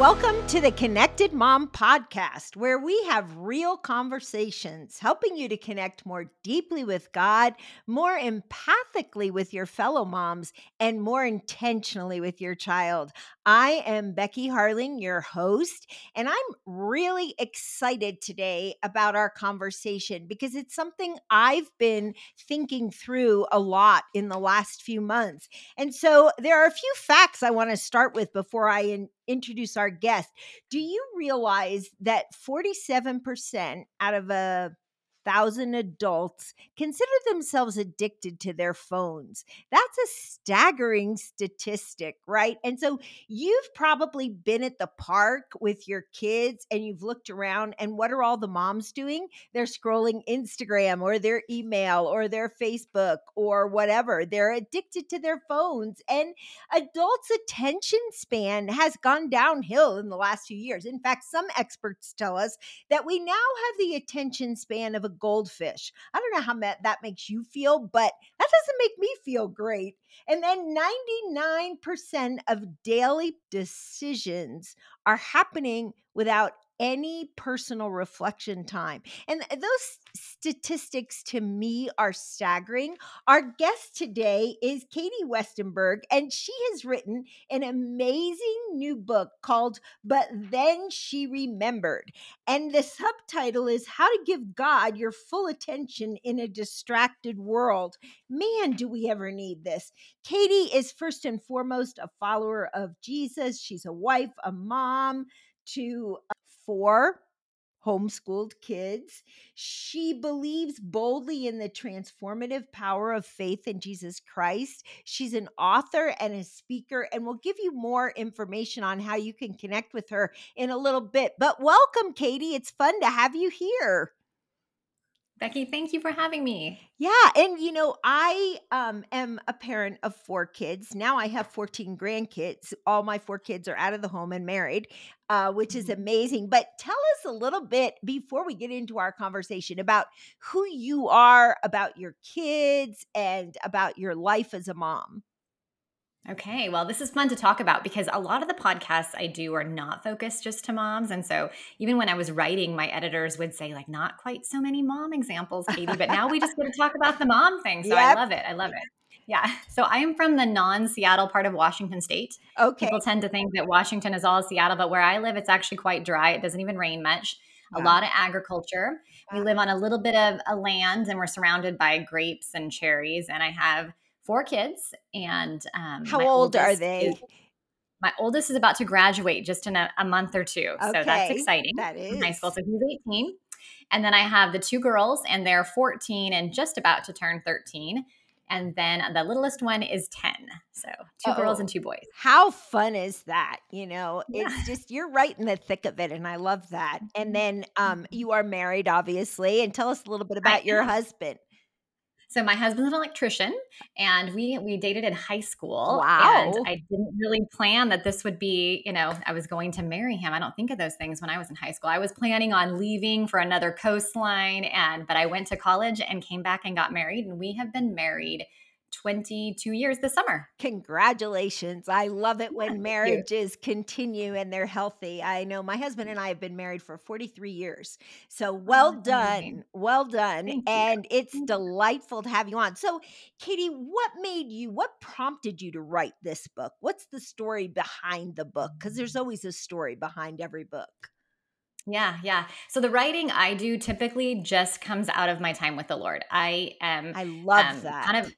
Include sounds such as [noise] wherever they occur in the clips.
Welcome to the Connected Mom Podcast, where we have real conversations helping you to connect more deeply with God, more empathically with your fellow moms, and more intentionally with your child. I am Becky Harling, your host, and I'm really excited today about our conversation because it's something I've been thinking through a lot in the last few months. And so there are a few facts I want to start with before I in- introduce our guest. Do you realize that 47% out of a thousand adults consider themselves addicted to their phones. That's a staggering statistic, right? And so you've probably been at the park with your kids and you've looked around, and what are all the moms doing? They're scrolling Instagram or their email or their Facebook or whatever. They're addicted to their phones, and adults' attention span has gone downhill in the last few years. In fact, some experts tell us that we now have the attention span of a goldfish. I don't know how that makes you feel, but that doesn't make me feel great. And then 99% of daily decisions are happening without any personal reflection time. And uh, those statistics to me are staggering. Our guest today is Katie Westenberg, and she has written an amazing new book called But Then She Remembered. And the subtitle is How to Give God Your Full Attention in a Distracted World. Man, do we ever need this. Katie is first and foremost a follower of Jesus, she's a wife, a mom to uh, four homeschooled kids. She believes boldly in the transformative power of faith in Jesus Christ. She's an author and a speaker, and we'll give you more information on how you can connect with her in a little bit. But welcome, Katie. It's fun to have you here. Becky, thank you for having me. Yeah, and you know, I um am a parent of four kids. Now I have 14 grandkids. All my four kids are out of the home and married, uh, which is Mm-hmm. amazing. But tell us a little bit before we get into our conversation about who you are, about your kids, and about your life as a mom. Okay, well, this is fun to talk about because a lot of the podcasts I do are not focused just to moms. And so even when I was writing, my editors would say, like, not quite so many mom examples, Katie, but now we just get to talk about the mom thing. So I love it. I love it. Yeah. [laughs] So I am from the non Seattle part of Washington state. Okay. People tend to think that Washington is all Seattle, but where I live, it's actually quite dry. It doesn't even rain much. A lot of agriculture. We live on a little bit of a land and we're surrounded by grapes and cherries. And I have four kids. And um, How old are they? is- my oldest is about to graduate just in a, a month or two. So that's exciting. That is. High school. So he's 18. And then I have the two girls, and they're 14 and just about to turn 13. And then the littlest one is 10. So two girls Oh. and two boys. How fun is that? You know, Yeah. it's just you're right in the thick of it, and I love that. And Mhm. then um, you are married, obviously, and tell us a little bit I about your am. husband. So my husband's an electrician, and we we dated in high school. Wow. And I didn't really plan that this would be, you know, I was going to marry him. I don't think of those things when I was in high school. I was planning on leaving for another coastline, and but I went to college and came back and got married, and we have been married 22 years this summer. Congratulations. I love it Yeah, when you. marriages continue and they're healthy. I know my husband and I have been married for 43 years. So Oh, well amazing. done. Well done. Thank you. And it's delightful to have you on. So, Katie, what made you, what prompted you to write this book? What's the story behind the book? Because there's always a story behind every book. Yeah, yeah. So the writing I do typically just comes out of my time with the Lord. I am I love um, that. kind of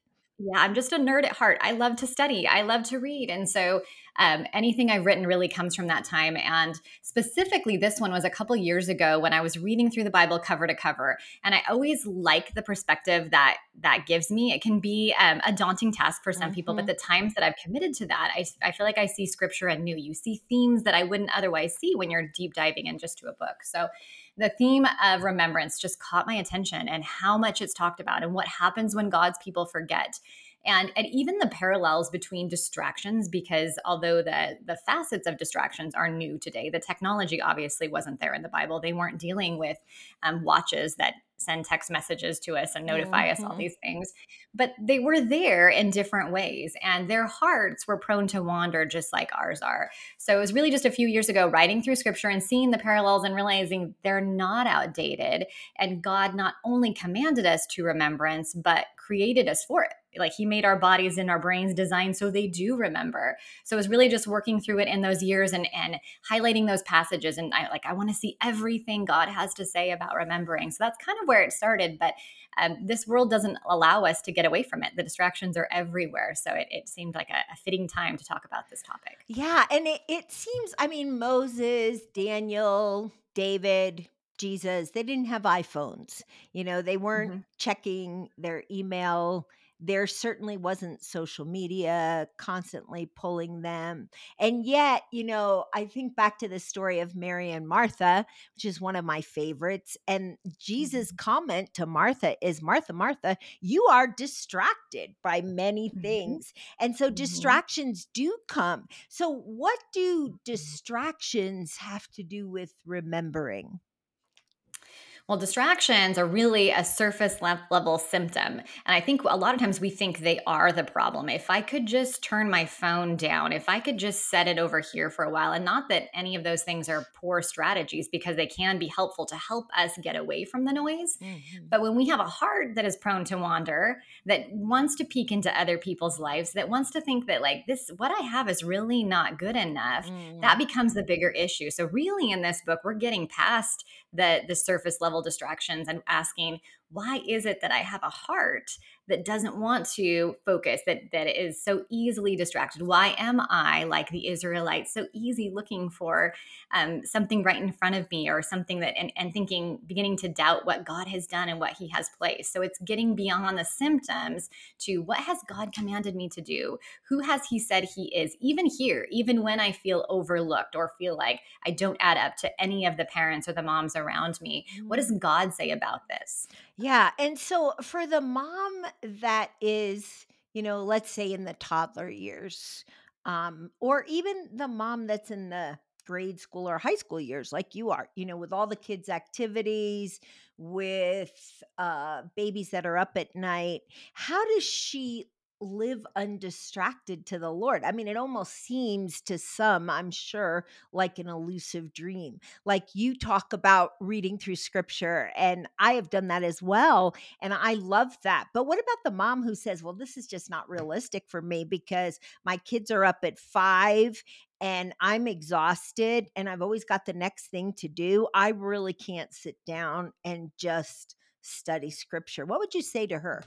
yeah i'm just a nerd at heart. I love to study. I love to read. And so um, anything i've written really comes from that time. And specifically this one was a couple years ago when i was reading through the bible cover to cover. And i always like the perspective that that gives me. It can be um, a daunting task for some people but Mhm. the times that i've committed to that I, I feel like i see scripture anew. You see themes that i wouldn't otherwise see when you're deep diving in just to a book. So the theme of remembrance just caught my attention and how much it's talked about and what happens when God's people forget. And, and even the parallels between distractions, because although the, the facets of distractions are new today, the technology obviously wasn't there in the Bible. They weren't dealing with um, watches that send text messages to us and notify mm-hmm. us all mm-hmm. these things. But they were there in different ways, and their hearts were prone to wander just like ours are. So it was really just a few years ago, writing through scripture and seeing the parallels and realizing they're not outdated. And God not only commanded us to remembrance, but created us for it like he made our bodies and our brains designed so they do remember. So it was really just working through it in those years and and highlighting those passages. And i like i want to see everything god has to say about remembering. So that's kind of where it started but um, this world doesn't allow us to get away from it. The distractions are everywhere. So it, it seemed like a, a, fitting time to talk about this topic. Yeah and it, it seems i mean moses daniel david jesus they didn't have iphones. You know they weren't mm-hmm. checking their email there certainly wasn't social media constantly pulling them. And yet, you know, I think back to the story of Mary and Martha, which is one of my favorites. And Jesus' mm-hmm. comment to Martha is Martha, Martha, you are distracted by many mm-hmm. things. And so mm-hmm. distractions do come. So, what do mm-hmm. distractions have to do with remembering? Well, distractions are really a surface level symptom. And I think a lot of times we think they are the problem. If I could just turn my phone down, if I could just set it over here for a while, and not that any of those things are poor strategies because they can be helpful to help us get away from the noise. Mm-hmm. But when we have a heart that is prone to wander, that wants to peek into other people's lives, that wants to think that, like, this, what I have is really not good enough, mm-hmm. that becomes the bigger issue. So, really, in this book, we're getting past the, the surface level distractions and asking why is it that I have a heart that doesn't want to focus, that that is so easily distracted? Why am I like the Israelites, so easy looking for um, something right in front of me or something that and, and thinking, beginning to doubt what God has done and what He has placed. So it's getting beyond the symptoms to what has God commanded me to do? Who has He said He is? Even here, even when I feel overlooked or feel like I don't add up to any of the parents or the moms around me, what does mm. God say about this? Yeah. And so for the mom that is, you know, let's say in the toddler years, um, or even the mom that's in the grade school or high school years, like you are, you know, with all the kids' activities, with uh, babies that are up at night, how does she live undistracted to the Lord. I mean, it almost seems to some, I'm sure, like an elusive dream. Like you talk about reading through scripture, and I have done that as well. And I love that. But what about the mom who says, well, this is just not realistic for me because my kids are up at five and I'm exhausted and I've always got the next thing to do. I really can't sit down and just study scripture. What would you say to her?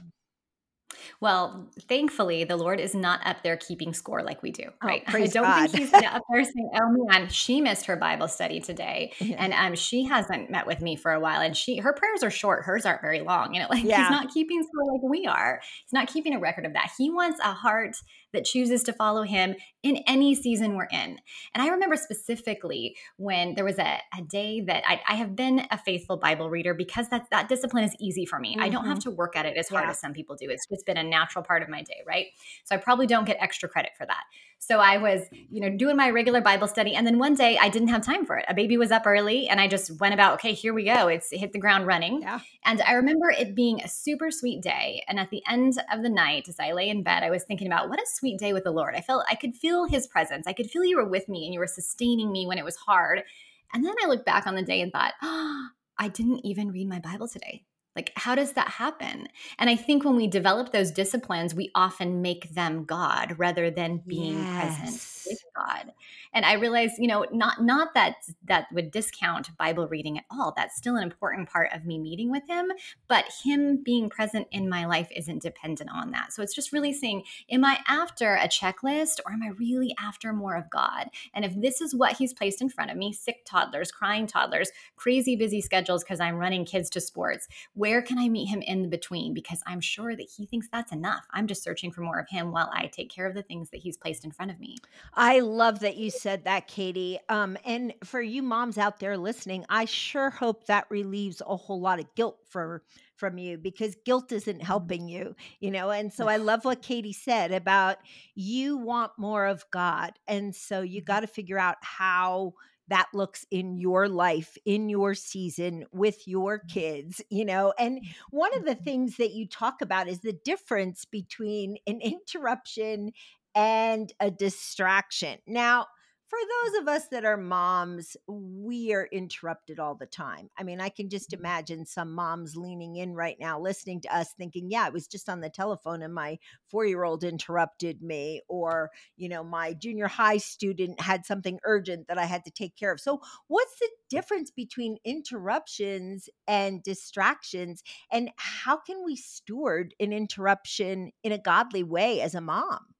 Well, thankfully, the Lord is not up there keeping score like we do, oh, right? [laughs] I don't God. think He's up there saying, "Oh man, she missed her Bible study today, [laughs] yeah. and um, she hasn't met with me for a while, and she her prayers are short, hers aren't very long." You know, [laughs] like yeah. He's not keeping score like we are. He's not keeping a record of that. He wants a heart that chooses to follow Him in any season we're in. And I remember specifically when there was a, a day that I, I, have been a faithful Bible reader because that that discipline is easy for me. Mm-hmm. I don't have mm-hmm. to work at it as hard yeah. as some people do. It's just been a natural part of my day, right? So I probably don't get extra credit for that. So I was, you know, doing my regular Bible study. And then one day I didn't have time for it. A baby was up early and I just went about, okay, here we go. It's hit the ground running. Yeah. And I remember it being a super sweet day. And at the end of the night, as I lay in bed, I was thinking about what a sweet day with the Lord. I felt I could feel his presence. I could feel you were with me and you were sustaining me when it was hard. And then I looked back on the day and thought, oh, I didn't even read my Bible today. Like, how does that happen? And I think when we develop those disciplines, we often make them God rather than being yes. present with God. And I realize, you know, not not that that would discount Bible reading at all. That's still an important part of me meeting with Him, but Him being present in my life isn't dependent on that. So it's just really saying, am I after a checklist or am I really after more of God? And if this is what He's placed in front of me, sick toddlers, crying toddlers, crazy busy schedules because I'm running kids to sports where can I meet him in between? Because I'm sure that he thinks that's enough. I'm just searching for more of him while I take care of the things that he's placed in front of me. I love that you said that, Katie. Um, and for you moms out there listening, I sure hope that relieves a whole lot of guilt for from you because guilt isn't mm-hmm. helping you, you know. And so I love what Katie said about you want more of God. And so you mm-hmm. got to figure out how that looks in your life, in your season with your kids, you know. And one of the things that you talk about is the difference between an [laughs] interruption and a distraction. Now, for those of us that are moms, we are interrupted all the time. I mean, I can just mm-hmm. imagine some moms leaning in right now, listening to us, thinking, yeah, I was just on the telephone and my four year old interrupted me, or, you know, my junior high student had something urgent that I had to take care of. So, what's the difference between interruptions and distractions? And how can we steward an interruption in a godly way as a mom?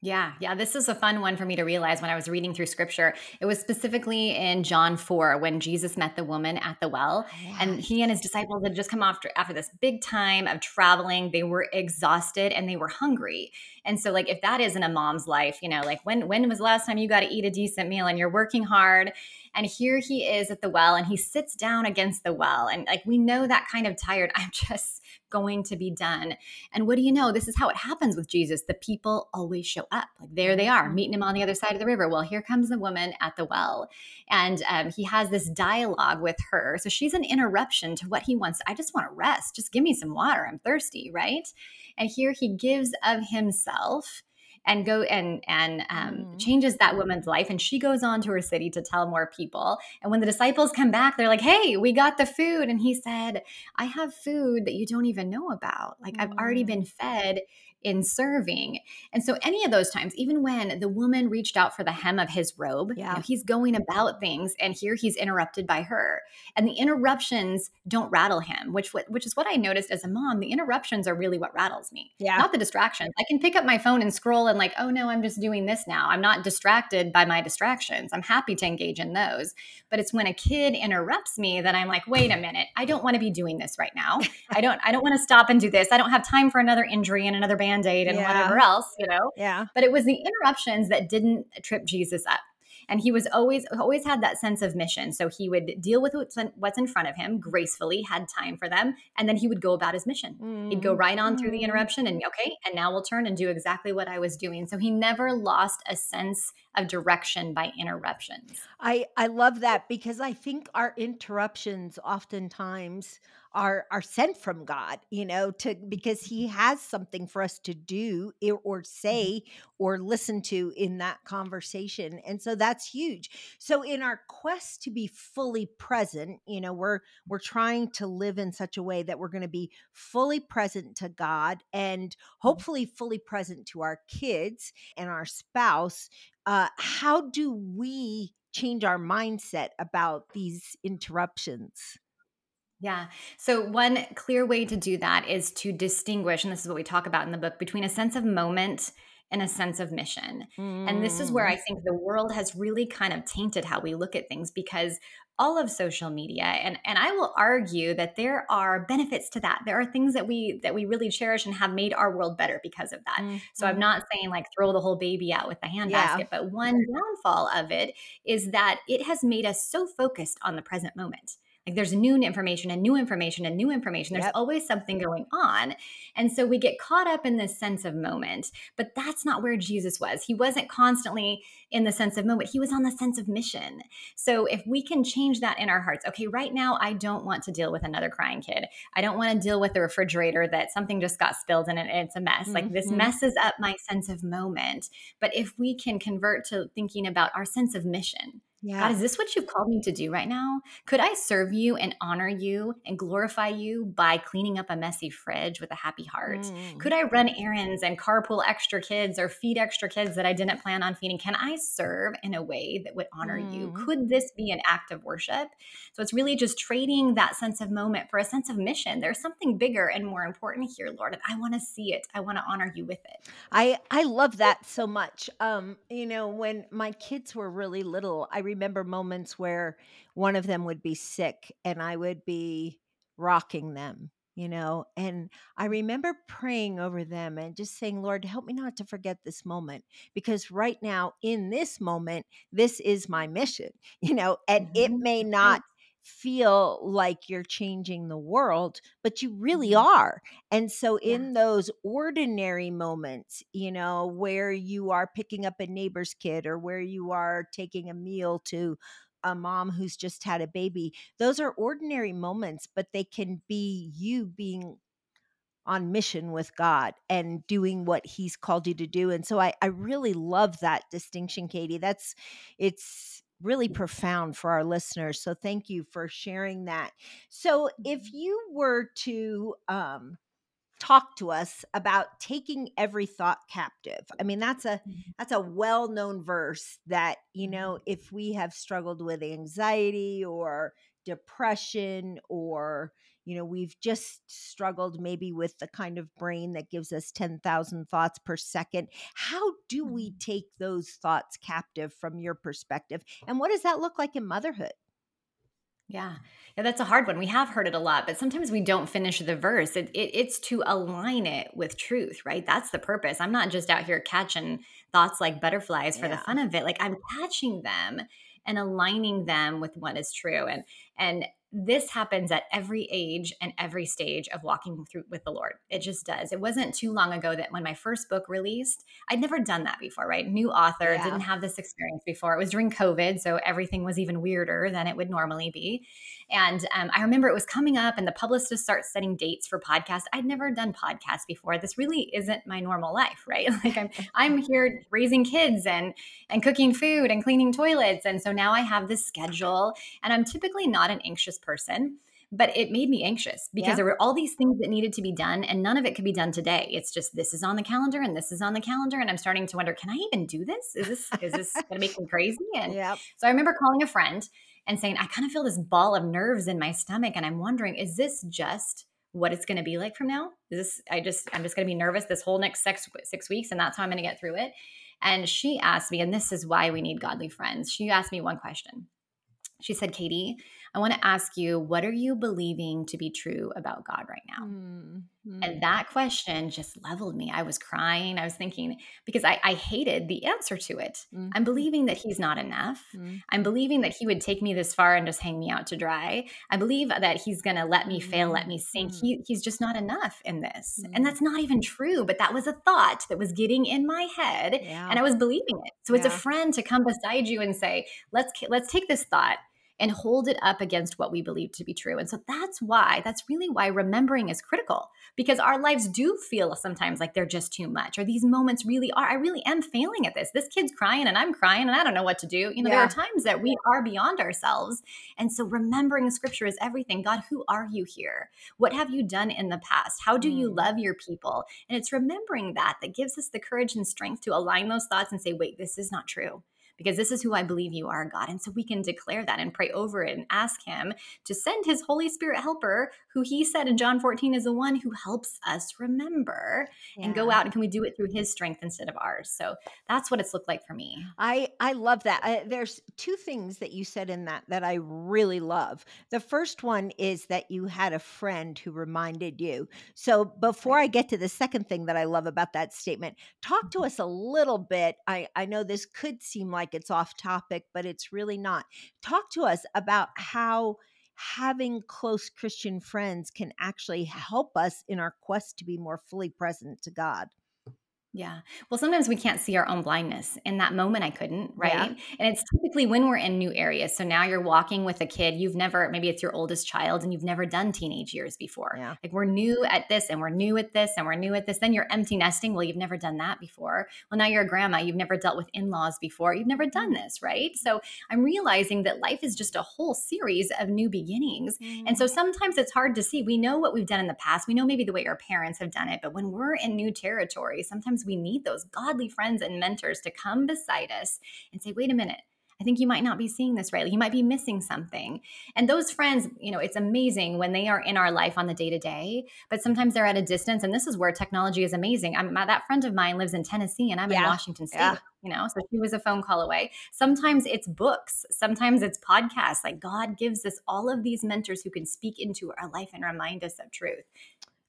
Yeah, yeah, this is a fun one for me to realize when I was reading through scripture. It was specifically in John 4 when Jesus met the woman at the well and he and his disciples had just come after after this big time of traveling. They were exhausted and they were hungry. And so like if that isn't a mom's life, you know, like when when was the last time you got to eat a decent meal and you're working hard and here he is at the well and he sits down against the well and like we know that kind of tired [laughs] I'm just going to be done and what do you know? This is how it happens with Jesus. The people always show up. Like there they are, meeting him on the other side of the river. Well, here comes the woman at the well. And um, he has this dialogue with her. So she's an interruption to what he wants. I just want to rest. Just give me some water. I'm thirsty, right? And here he gives of himself and go and and um, Mhm. changes that woman's life and she goes on to her city to tell more people and when the disciples come back they're like hey we got the food and he said I have food that you don't even know about. Like I've already been Mm. fed in serving. And so any of those times, even when the woman reached out for the hem of his robe, you Yeah. know, he's going about things and here he's interrupted by her. And the interruptions don't rattle him, which which is what I noticed as a mom. The interruptions are really what rattles me. Yeah. Not the distractions. I can pick up my phone and scroll and like, oh no, I'm just doing this now. I'm not distracted by my distractions. I'm happy to engage in those. But it's when a kid interrupts me that I'm like, wait a minute, I don't want to be doing this right now. I don't I don't want to stop and do this. I don't have time for another injury and another band-aid and Yeah. whatever else, you know. Yeah. But it was the interruptions that didn't trip Jesus up. And he was always always had that sense of mission. So he would deal with what's in, front of him gracefully, had time for them, and then he would go about his mission. He'd go right on through the Mhm. interruption and okay, and now we'll turn and do exactly what I was doing. So he never lost a sense of direction by interruptions. I I love that because I think our interruptions oftentimes are are sent from God, you know, to because he has something for us to do or say or listen to in that conversation. And so that's huge. So in our quest to be fully present, you know, we're we're trying to live in such a way that we're going to be fully present to God and hopefully fully present to our kids and our spouse uh, how do we change our mindset about these interruptions? Yeah. So, one clear way to do that is to distinguish, and this is what we talk about in the book, between a sense of moment and a sense of mission. And this is where Mm, I think the world has really kind of tainted how we look at things because all of social media and and I will argue that there are benefits to that. There are things that we that we really cherish and have made our world better because of that. So I'm mhm. not saying like throw the whole baby out with the Yeah. handbasket, but one downfall of it is that it has made us so focused on the present moment. Like there's new information and new information and new information. There's Yep. always something going on. And so we get caught up in this sense of moment. But that's not where Jesus was. He wasn't constantly in the sense of moment, he was on the sense of mission. So if we can change that in our hearts, okay, right now, I don't want to deal with another crying kid. I don't want to deal with the refrigerator that something just got spilled in it and it's a mess. Like this Mhm. messes up my sense of moment. But if we can convert to thinking about our sense of mission, God, Yeah. is this what you've called me to do right now? Could I serve you and honor you and glorify you by cleaning up a messy fridge with a happy heart? Mm, Could I run errands and carpool extra kids or feed extra kids that I didn't plan on feeding? Can I serve in a way that would honor you? mm. Could this be an act of worship? So it's really just trading that sense of moment for a sense of mission. There's something bigger and more important here, Lord, and I want to see it. I want to honor you with it. I I love that so much. Um, you know, when my kids were really little, I remember moments where one of them would be sick and I would be rocking them, you know, and I remember praying over them and just saying, "Lord, help me not to forget this moment because right now in this moment, this is my mission." [laughs] You know, and it Mhm. may not. Feel like you're changing the world, but you really Mhm. are. And so, in those ordinary moments, you know, where you are picking up a neighbor's kid or where you are taking a meal to a mom who's just had a baby, those are ordinary moments, but they can be you being on mission with God and doing what he's called you to do. And so I I really love that distinction, Katie. That's it's really profound for our listeners. So thank you for sharing that. So if Mhm. you were to um talk to us about taking every thought captive. I mean, that's a Mhm. that's a well-known verse that, you Mhm. know, if we have struggled with anxiety or depression or you know, we've just struggled maybe with the kind of brain that gives us 10,000 thoughts per second. How do we Mhm. take those thoughts captive from your perspective? And what does that look like in motherhood? Yeah. Yeah, that's a hard one. We have heard it a lot, but sometimes we don't finish the verse. It, it, it's to align it with truth, right? That's the purpose. I'm not just out here catching thoughts like butterflies for the fun of it. Like I'm catching them and aligning them with what is true. And and this happens at every age and every stage of walking through with the Lord. It just does. It wasn't too long ago that when my first book released, I'd never done that before, right? New author, Yeah. didn't have this experience before. It was during COVID, so everything was even weirder than it would normally be. And um, I remember it was coming up, and the publicist starts setting dates for podcasts. I'd never done podcasts before. This really isn't my normal life, right? [laughs] Like I'm [laughs] I'm here raising kids and and cooking food and cleaning toilets, and so now I have this schedule, and I'm typically not an anxious person. But it made me anxious because Yeah. there were all these things that needed to be done, and none of it could be done today. It's just this is on the calendar and this is on the calendar, and I'm starting to wonder, can I even do this? Is this is this [laughs] going to make me crazy? And Yep. so I remember calling a friend and saying, I kind of feel this ball of nerves in my stomach. And I'm wondering, is this just what it's going to be like from now? Is this, I just, I'm just going to be nervous this whole next six, six weeks and that's how I'm going to get through it. And she asked me, and this is why we need godly friends. She asked me one question. She said, Katie, I want to ask you, what are you believing to be true about God right now? Mm, mm, And that question just leveled me. I was crying. I was thinking, because I, I hated the answer to it. mm, I'm believing that he's not enough. mm, I'm believing that he would take me this far and just hang me out to dry. I believe that he's going to let me fail, let me sink. Mm. He, he's just not enough in this. Mm. And that's not even true, but that was a thought that was getting in my head Yeah. and I was believing it. So it's a friend to come beside you and say, "Let's let's take this thought and hold it up against what we believe to be true." And so that's why that's really why remembering is critical because our lives do feel sometimes like they're just too much or these moments really are I really am failing at this. This kid's crying and I'm crying and I don't know what to do. You know, there are times that we are beyond ourselves. And so remembering scripture is everything. God, who are you here? What have you done in the past? How do you Mm. love your people? And it's remembering that that gives us the courage and strength to align those thoughts and say, wait, this is not true. Because this is who I believe you are, God. And so we can declare that and pray over it and ask Him to send His Holy Spirit helper, who He said in John 14 is the one who helps us remember and go out. And can we do it through His strength instead of ours? So that's what it's looked like for me. I I love that. I, there's two things that you said in that that I really love. The first one is that you had a friend who reminded you. So before I get to the second thing that I love about that statement, talk to mm-hmm. us a little bit. I I know this could seem like it's off topic, but it's really not. Talk to us about how having close Christian friends can actually help us in our quest to be more fully present to God. Yeah. Well, sometimes we can't see our own blindness. In that moment, I couldn't, right? Yeah. And it's typically when we're in new areas. So now you're walking with a kid, you've never, maybe it's your oldest child, and you've never done teenage years before. Yeah. Like we're new at this, and we're new at this, and we're new at this. Then you're empty nesting. Well, you've never done that before. Well, now you're a grandma. You've never dealt with in laws before. You've never done mm-hmm. this, right? So I'm realizing that life is just a whole series of new beginnings. And so mm-hmm. sometimes it's hard to see. We know what we've done in the past. We know maybe the way our parents have done it. But when we're in new territory, sometimes we need those godly friends and mentors to come beside us and say, wait a minute. I think you might not be seeing this right. You might be missing something. And those friends, you know, it's amazing when they are in our life on the day to day, but sometimes they're at a distance. And this is where technology is amazing. I'm, that friend of mine lives in Tennessee and I'm in Washington State. Yeah. You know, so she was a phone call away. Sometimes it's books, sometimes it's podcasts. Like God gives us all of these mentors who can speak into our life and remind us of truth.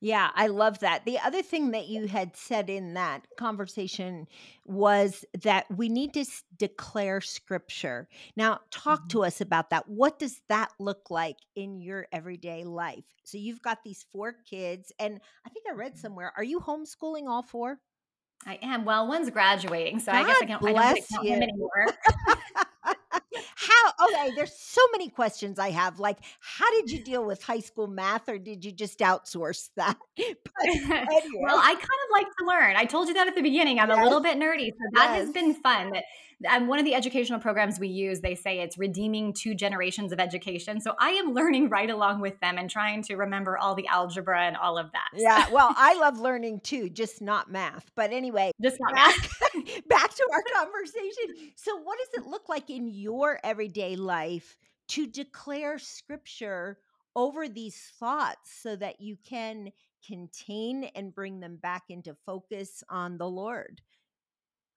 Yeah, I love that. The other thing that you had said in that conversation was that we need to s- declare scripture. Now, talk Mhm. to us about that. What does that look like in your everyday life? So, you've got these four kids, and I think I read Mhm. somewhere, are you homeschooling all four? I am. Well, one's graduating, so I guess I God can I don't to bless him anymore. [laughs] How okay, there's so many questions I have, like, how did you deal with high school math, or did you just outsource that? [laughs] But [laughs] Well, I kind of like to learn. I told you that at the beginning. I'm a little bit nerdy, so that has been fun. Um, one of the educational programs we use, they say it's redeeming two generations of education. So I am learning right along with them and trying to remember all the algebra and all of that. Yeah, [laughs] well, I love learning too, just not math. But anyway, just not back math. back to our conversation. So what does it look like in your everyday life to declare scripture over these thoughts so that you can contain and bring them back into focus on the Lord?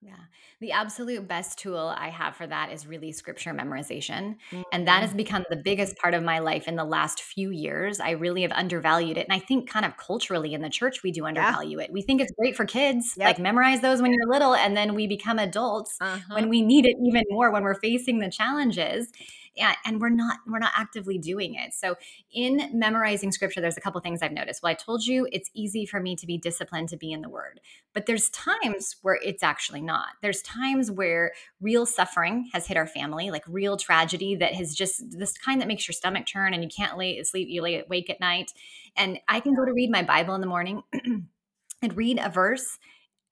Yeah. The absolute best tool I have for that is really scripture memorization. And that has Mhm. become the biggest part of my life in the last few years. I really have undervalued it. And I think kind of culturally in the church, we do Yeah. undervalue it. We think it's great for kids, Yep. like memorize those when you're little, and then we become adults Uh-huh. when we need it even more when we're facing the challenges. Yeah, and we're not we're not actively doing it. So in memorizing scripture, there's a couple things I've noticed. Well, I told you it's easy for me to be disciplined to be in the word. But there's times where it's actually not. There's times where real suffering has hit our family, like real tragedy that has just this kind that makes your stomach turn and you can't lay sleep, you lay awake at night. And I can go to read my Bible in the morning [clears throat] and read a verse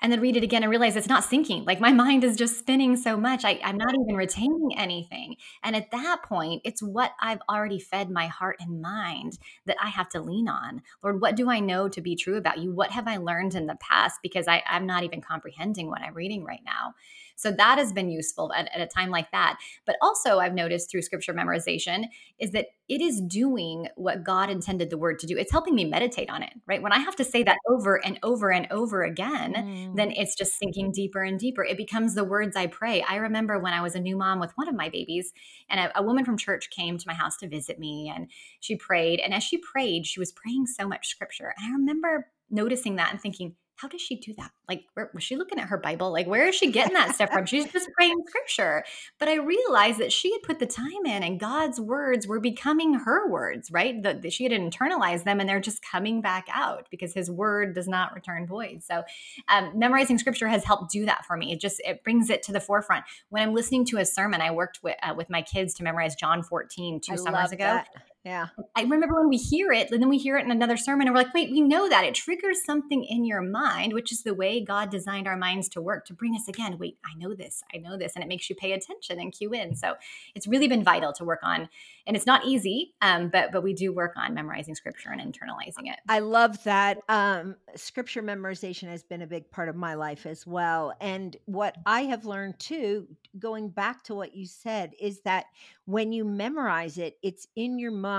and then read it again and realize it's not sinking. Like my mind is just spinning so much. I, I'm not even retaining anything. And at that point, it's what I've already fed my heart and mind that I have to lean on. Lord, what do I know to be true about you? What have I learned in the past? Because I, I'm not even comprehending what I'm reading right now. So that has been useful at, at a time like that. But also, I've noticed through scripture memorization is that it is doing what God intended the word to do. It's helping me meditate on it, right? When I have to say that over and over and over again, then Mm. it's just sinking deeper and deeper. It becomes the words I pray. I remember when I was a new mom with one of my babies, and a, a woman from church came to my house to visit me, and she prayed. And as she prayed, she was praying so much scripture. And I remember noticing that and thinking, how does she do that? Like, where, was she looking at her Bible? Like, where is she getting that stuff from? She's just praying [laughs] scripture. But I realized that she had put the time in, and God's words were becoming her words, right? That she had internalized them, and they're just coming back out because His word does not return void. So um, memorizing scripture has helped do that for me. It just it brings it to the forefront. When I'm listening to a sermon, I worked with uh, with my kids to memorize John 14 two I summers ago. that. Yeah. I remember when we hear it, and then we hear it in another sermon, and we're like, wait, we know that. It triggers something in your mind, which is the way God designed our minds to work to bring us again. Wait, I know this, I know this. And it makes you pay attention and cue in. So it's really been vital to work on. And it's not easy, um, but but we do work on memorizing scripture and internalizing it. I love that. Um, scripture memorization has been a big part of my life as well. And what I have learned too, going back to what you said, is that when you memorize it, it's in your mind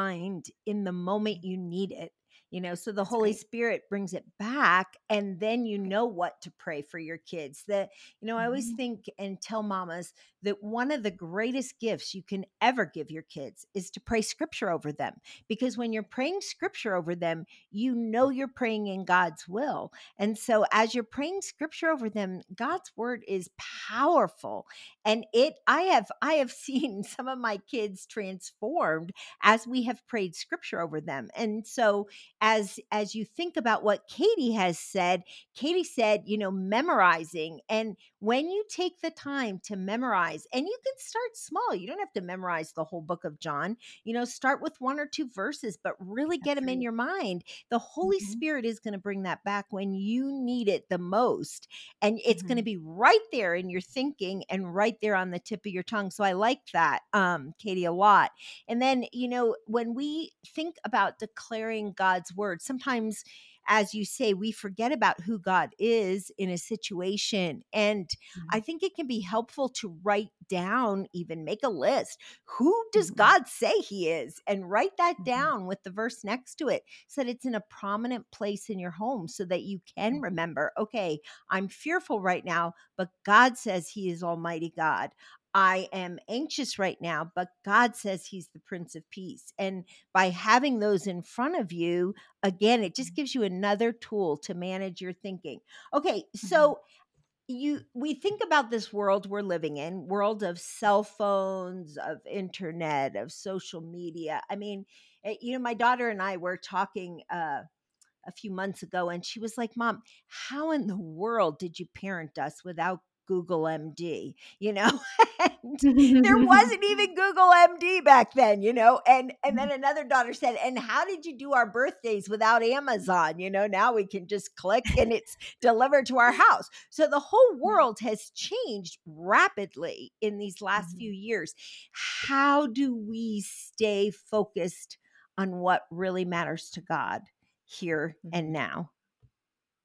in the moment you need it. You know, so the That's Holy right. Spirit brings it back, and then you know what to pray for your kids. That, you know, I always Mhm. think and tell mamas that one of the greatest gifts you can ever give your kids is to pray scripture over them. Because when you're praying scripture over them, you know you're praying in God's will. And so as you're praying scripture over them, God's word is powerful. And it I have I have [laughs] seen some of my kids transformed as we have prayed scripture over them. And so as as you think about what Katie has said, Katie said, you know, memorizing and when you take the time to memorize and you can start small. You don't have to memorize the whole book of John you know, start with one or two verses, but really get That's them in your mind. The Holy Mhm. Spirit is going to bring that back when you need it the most. And it's going to be right there in your thinking and right there on the tip of your tongue. So I like that, um, Katie, a lot. And then, you know, when we think about declaring God's word, sometimes as you say, we forget about who God is in a situation. And I Mhm. think it can be helpful to write down, even make a list who does Mhm. God say he is? And write that Mhm. down with the verse next to it so that it's in a prominent place in your home so that you can Mhm. remember, okay, I'm fearful right now, but God says he is Almighty God. I am anxious right now, but God says He's the Prince of Peace. And by having those in front of you, again, it just gives you another tool to manage your thinking. Okay, so you we think about this world we're living in world of cell phones of internet of social media i mean eh, you know my daughter and i were talking uh a few months ago and she was like mom how in the world did you parent us without google md you know? [laughs] [laughs] And there [laughs] wasn't even google md back then you know? And and then mm-hmm. another daughter said and how did you do our birthdays without amazon? You know now we can just click and it's delivered to our house. So the whole mm-hmm. world has changed rapidly in these last Mhm. few years. How do we stay focused on what really matters to god here mm-hmm. and now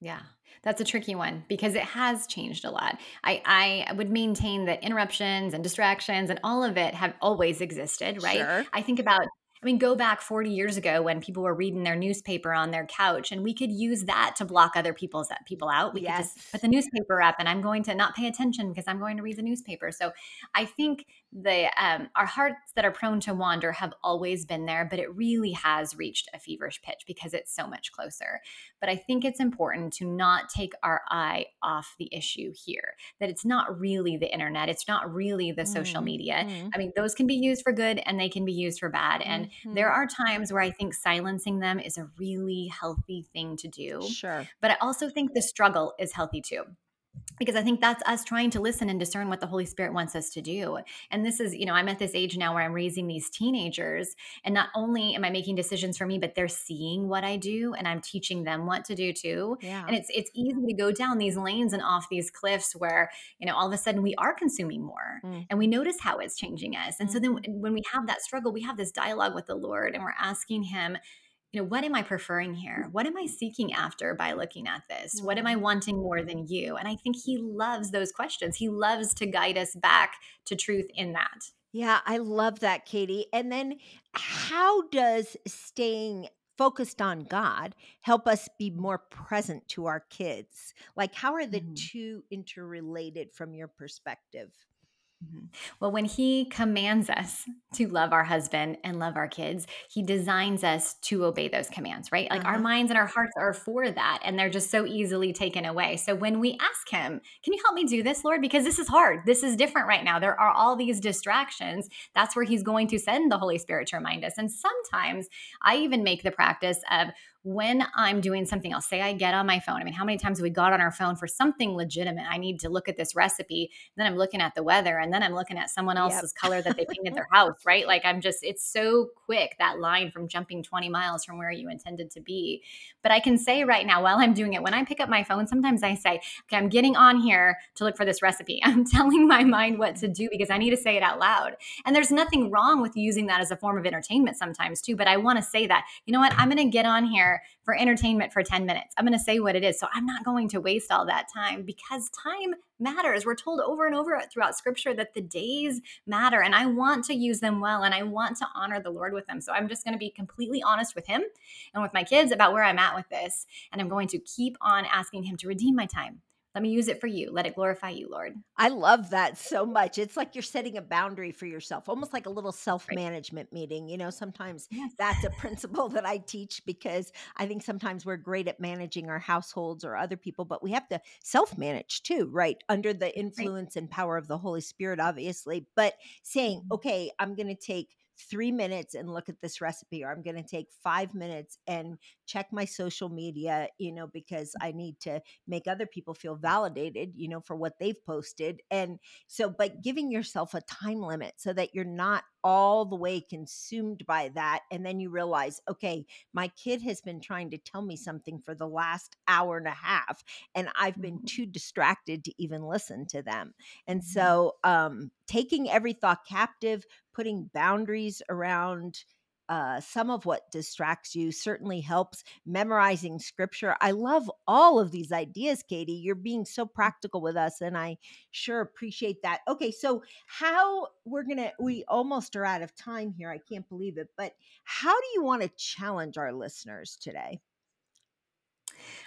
Yeah, that's a tricky one because it has changed a lot. I, I would maintain that interruptions and distractions and all of it have always existed, right? Sure. I think about, I mean, go back 40 years ago when people were reading their newspaper on their couch and we could use that to block other people's people out. We could just put the newspaper up and I'm going to not pay attention because I'm going to read the newspaper. So I think the um, our hearts that are prone to wander have always been there, but it really has reached a feverish pitch because it's so much closer. But I think it's important to not take our eye off the issue here. That it's not really the internet, it's not really the social Mm, media. mm, I mean, those can be used for good and they can be used for bad. And mhm. there are times where I think silencing them is a really healthy thing to do. Sure. But I also think the struggle is healthy too because I think that's us trying to listen and discern what the Holy Spirit wants us to do. And this is, you know, I'm at this age now where I'm raising these teenagers, and not only am I making decisions for me, but they're seeing what I do and I'm teaching them what to do too. Yeah. And it's it's easy to go down these lanes and off these cliffs where, you know, all of a sudden we are consuming more Mm, and we notice how it's changing us. And so then when we have that struggle, we have this dialogue with the Lord and we're asking him you know, what am I preferring here? What am I seeking after by looking at this? What am I wanting more than you? And I think he loves those questions. He loves to guide us back to truth in that. Yeah, I love that, Katie. And then how does staying focused on God help us be more present to our kids? Like, how are the Mhm. two interrelated from your perspective? Mhm. Well, when he commands us to love our husband and love our kids, he designs us to obey those commands, right? Like our Uh-huh. minds and our hearts are for that, and they're just so easily taken away. So when we ask him, Can you help me do this, Lord? Because this is hard. This is different right now. There are all these distractions. That's where he's going to send the Holy Spirit to remind us. And sometimes I even make the practice of when I'm doing something else, say I get on my phone. I mean, how many times have we got on our phone for something legitimate? I need to look at this recipe. Then I'm looking at the weather and then I'm looking at someone Yep. else's color that they painted their [laughs] house, right? Like I'm just, it's so quick that line from jumping 20 miles from where you intended to be. But I can say right now, while I'm doing it, when I pick up my phone, sometimes I say, okay, I'm getting on here to look for this recipe. [laughs] I'm telling my mind what to do because I need to say it out loud. And there's nothing wrong with using that as a form of entertainment sometimes too. But I want to say that, you know what, I'm going to get on here for entertainment for 10 minutes. I'm going to say what it is. So I'm not going to waste all that time because time matters. We're told over and over throughout scripture that the days matter and I want to use them well and I want to honor the Lord with them. So I'm just going to be completely honest with him and with my kids about where I'm at with this. And I'm going to keep on asking him to redeem my time. Let me use it for you. Let it glorify you, Lord. I love that so much. It's like you're setting a boundary for yourself, almost like a little self management meeting. You know, sometimes Yes. that's a principle that I teach because I think sometimes we're great at managing our households or other people, but we have to self manage too, right? Under the influence and power of the Holy Spirit, obviously. But saying, Mhm. okay, I'm going to take three minutes and look at this recipe, or I'm going to take five minutes and check my social media, you know, because I need to make other people feel validated, you know, for what they've posted. And so, but giving yourself a time limit so that you're not all the way consumed by that. And then you realize, okay, my kid has been trying to tell me something for the last hour and a half, and I've been Mhm. too distracted to even listen to them. And Mhm. so, um, taking every thought captive, putting boundaries around uh, some of what distracts you certainly helps. Memorizing scripture. I love all of these ideas, Katie. You're being so practical with us, and I sure appreciate that. Okay, so how we're gonna, we almost are out of time here. I can't believe it, but how do you want to challenge our listeners today?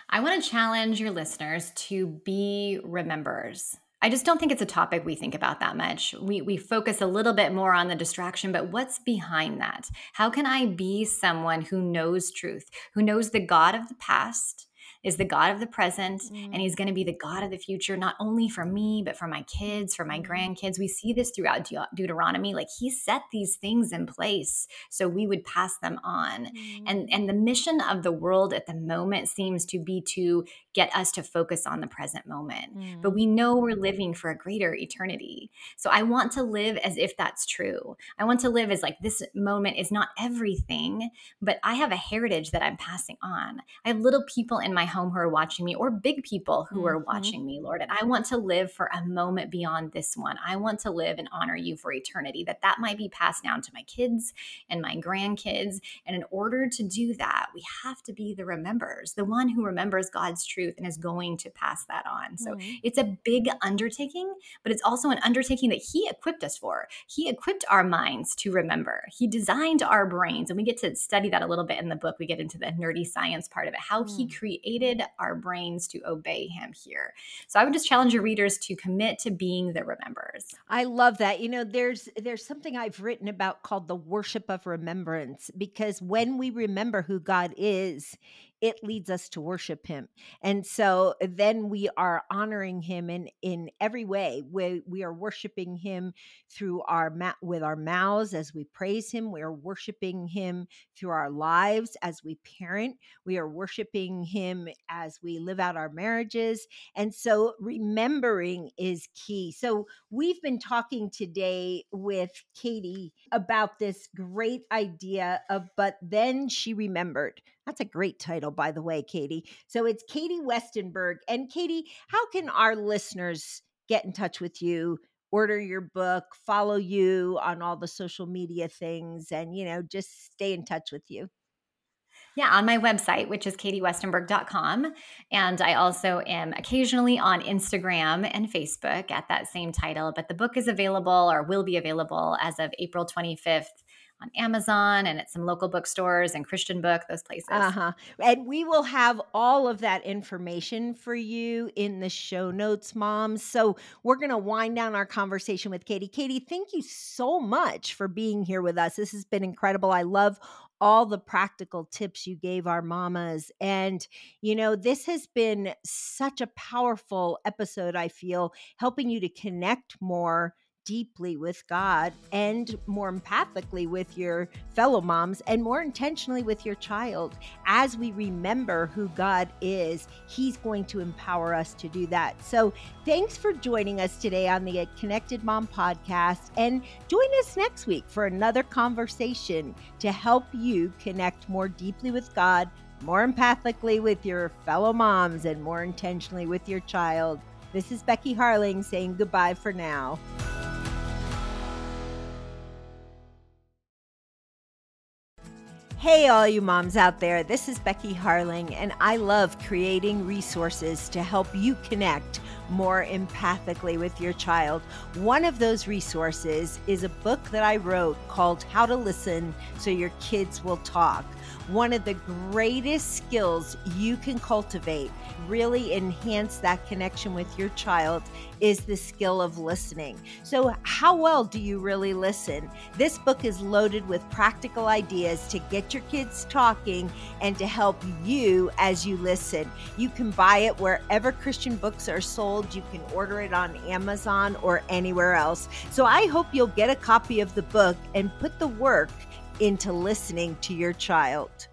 I want to challenge your listeners to be remembers. I just don't think it's a topic we think about that much. We we focus a little bit more on the distraction, but what's behind that? How can I be someone who knows truth, who knows the God of the past, is the God of the present mm. and he's going to be the God of the future, not only for me, but for my kids, for my mm. grandkids. We see this throughout De- Deuteronomy. Like he set these things in place so we would pass them on. Mm. And, and the mission of the world at the moment seems to be to get us to focus on the present moment. Mm. But we know we're living for a greater eternity. So I want to live as if that's true. I want to live as like this moment is not everything, but I have a heritage that I'm passing on. I have little people in my home who are watching me or big people who mm-hmm. are watching me, Lord. And I want to live for a moment beyond this one. I want to live and honor you for eternity, that that might be passed down to my kids and my grandkids. And in order to do that, we have to be the remembers, the one who remembers God's truth truth and is going to pass that on. So mm-hmm. it's a big undertaking, but it's also an undertaking that He equipped us for. He equipped our minds to remember, He designed our brains. And we get to study that a little bit in the book. We get into the nerdy science part of it, how mm. He created our brains to obey Him here. So I would just challenge your readers to commit to being the remembers. I love that. You know, there's there's something I've written about called the worship of remembrance because when we remember who God is, it leads us to worship him. And so then we are honoring him in in every way. We, we are worshiping him through our ma- with our mouths as we praise him. We are worshiping him through our lives as we parent. We are worshiping him as we live out our marriages. And so remembering is key. So we've been talking today with katie about this great idea of but then she remembered that's a great title, by the way, Katie. So it's Katie Westenberg. And Katie, how can our listeners get in touch with you? Order your book, follow you on all the social media things, and you know, just stay in touch with you. Yeah, on my website, which is katiewestenberg.com. And I also am occasionally on Instagram and Facebook at that same title. But the book is available or will be available as of April 25th on Amazon and at some local bookstores and Christian Book, those places. Uh-huh. And we will have all of that information for you in the show notes, moms. So we're going to wind down our conversation with Katie. Katie, thank you so much for being here with us. This has been incredible. I love all the practical tips you gave our mamas. And, you know, this has been such a powerful episode, I feel, helping you to connect more deeply with God and more empathically with your fellow moms and more intentionally with your child. As we remember who God is, He's going to empower us to do that. So, thanks for joining us today on the Connected Mom podcast. And join us next week for another conversation to help you connect more deeply with God, more empathically with your fellow moms, and more intentionally with your child. This is Becky Harling saying goodbye for now. Hey, all you moms out there, this is Becky Harling, and I love creating resources to help you connect more empathically with your child. One of those resources is a book that I wrote called How to Listen So Your Kids Will Talk one of the greatest skills you can cultivate, really enhance that connection with your child, is the skill of listening. So, how well do you really listen? This book is loaded with practical ideas to get your kids talking and to help you as you listen. You can buy it wherever Christian books are sold. You can order it on Amazon or anywhere else. So, I hope you'll get a copy of the book and put the work into listening to your child.